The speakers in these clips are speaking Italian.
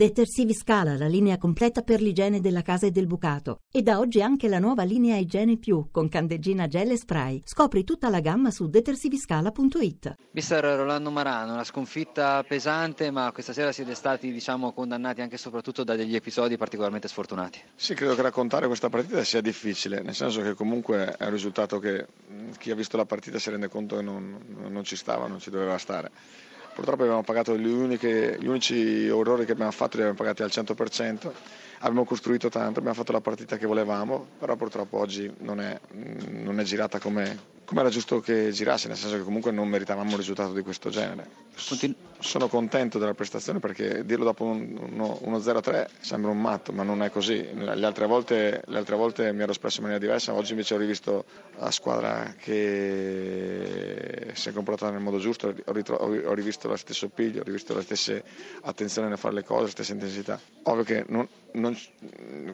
Detersivi Scala, la linea completa per l'igiene della casa e del bucato. E da oggi anche la nuova linea Igiene Più con candeggina gel e spray. Scopri tutta la gamma su detersiviscala.it. Mister Rolando Marano, una sconfitta pesante, ma questa sera siete stati diciamo, condannati anche e soprattutto da degli episodi particolarmente sfortunati. Sì, credo che raccontare questa partita sia difficile, nel senso che comunque è un risultato che chi ha visto la partita si rende conto che non, non ci stava, non ci doveva stare Purtroppo abbiamo pagato gli, uniche, gli unici errori che abbiamo fatto li abbiamo pagati al 100%, abbiamo costruito tanto, abbiamo fatto la partita che volevamo, però purtroppo oggi non è, non è girata come, come era giusto che girasse, nel senso che comunque non meritavamo un risultato di questo genere. Sono contento della prestazione perché dirlo dopo uno, uno 0-3 sembra un matto, ma non è così. Le altre, volte, le altre volte mi ero espresso in maniera diversa, oggi invece ho rivisto la squadra che si è comportata nel modo giusto, ho rivisto lo stesso piglio, ho rivisto la stessa attenzione nel fare le cose, la stessa intensità. Ovvio che non, non,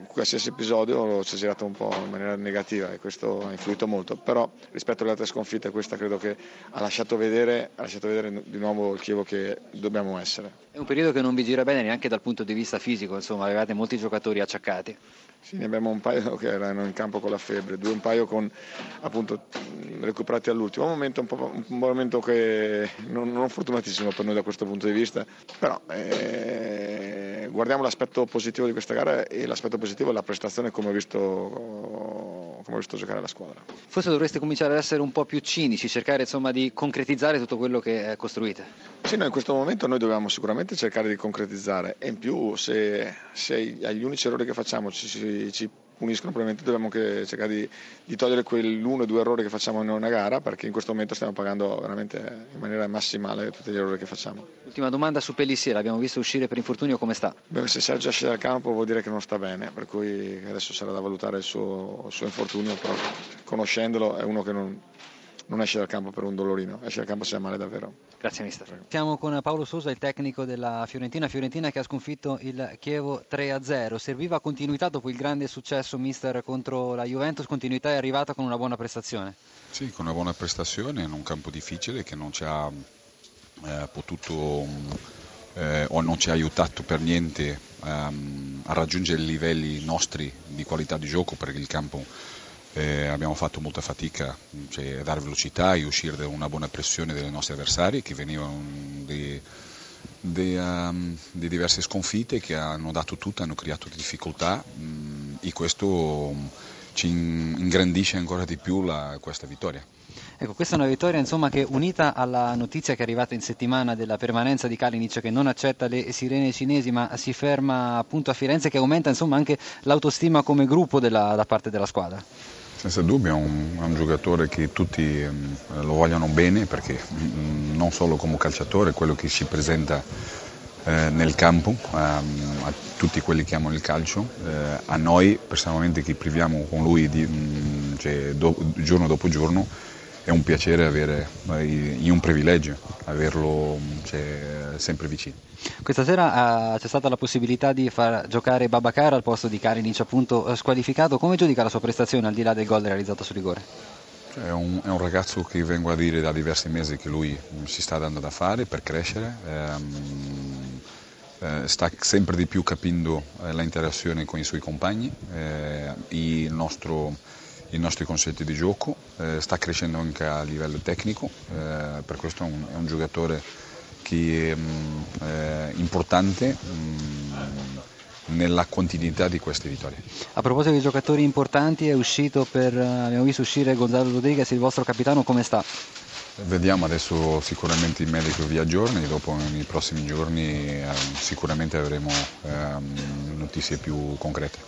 qualsiasi episodio ci ha girato un po' in maniera negativa e questo ha influito molto, però rispetto alle altre sconfitte questa credo che ha lasciato vedere, ha lasciato vedere di nuovo il Chievo che dobbiamo essere. È un periodo che non vi gira bene neanche dal punto di vista fisico, insomma avevate molti giocatori acciaccati. Sì, ne abbiamo un paio che erano in campo con la febbre, due un paio con appunto recuperati all'ultimo. Un momento, un, un momento che non, non fortunatissimo per noi da questo punto di vista, però eh, guardiamo l'aspetto positivo di questa gara e l'aspetto positivo è la prestazione come ho visto come ho visto giocare la squadra. Forse dovreste cominciare ad essere un po' più cinici, cercare insomma, di concretizzare tutto quello che costruite. Sì, no, in questo momento noi dobbiamo sicuramente cercare di concretizzare e in più se, se agli unici errori che facciamo ci, ci, ci puniscono, probabilmente dobbiamo cercare di, di togliere quell'uno o due errori che facciamo in una gara perché in questo momento stiamo pagando veramente in maniera massimale tutti gli errori che facciamo. Ultima domanda su Pellissier, l'abbiamo visto uscire per infortunio, come sta? Beh, se Sergio esce dal campo vuol dire che non sta bene, per cui adesso sarà da valutare il suo, il suo infortunio, però conoscendolo è uno che non, non esce dal campo per un dolorino, esce dal campo se è male davvero. Grazie mister. Siamo con Paolo Sosa, il tecnico della Fiorentina, Fiorentina che ha sconfitto il Chievo 3-0. Serviva continuità dopo il grande successo mister contro la Juventus, continuità è arrivata con una buona prestazione. Sì, con una buona prestazione in un campo difficile che non ci ha eh, potuto eh, o non ci ha aiutato per niente ehm, a raggiungere i livelli nostri di qualità di gioco perché il campo eh, abbiamo fatto molta fatica cioè, a dare velocità e uscire da una buona pressione dei nostri avversari che venivano di, di, um, di diverse sconfitte che hanno dato tutto, hanno creato difficoltà um, e questo um, ci ingrandisce ancora di più la, questa vittoria. Ecco, questa è una vittoria insomma, che unita alla notizia che è arrivata in settimana della permanenza di Kalinic che non accetta le sirene cinesi ma si ferma appunto a Firenze che aumenta insomma, anche l'autostima come gruppo della, da parte della squadra. Senza dubbio è un, è un giocatore che tutti um, lo vogliono bene perché um, non solo come calciatore, quello che si presenta eh, nel campo, um, a tutti quelli che amano il calcio, eh, a noi personalmente che priviamo con lui di, mm, cioè, do, giorno dopo giorno, è un piacere avere, è un privilegio averlo cioè, sempre vicino. Questa sera uh, c'è stata la possibilità di far giocare Babacar al posto di Karinic appunto eh, squalificato, come giudica la sua prestazione al di là del gol realizzato su rigore? È, un, è, un, ragazzo che vengo a dire da diversi mesi che lui si sta dando da fare per crescere. Ehm, eh, sta sempre di più capendo eh, l'interazione con i suoi compagni, eh, il nostro i nostri concetti di gioco, eh, sta crescendo anche a livello tecnico, eh, per questo è un, è un giocatore che è mh, mm, importante mh, mm, nella continuità di queste vittorie. A proposito di giocatori importanti, è uscito per, abbiamo visto uscire Gonzalo Rodriguez, il vostro capitano, come sta? Vediamo adesso sicuramente il medico vi aggiorna e dopo nei prossimi giorni eh, sicuramente avremo eh, notizie più concrete.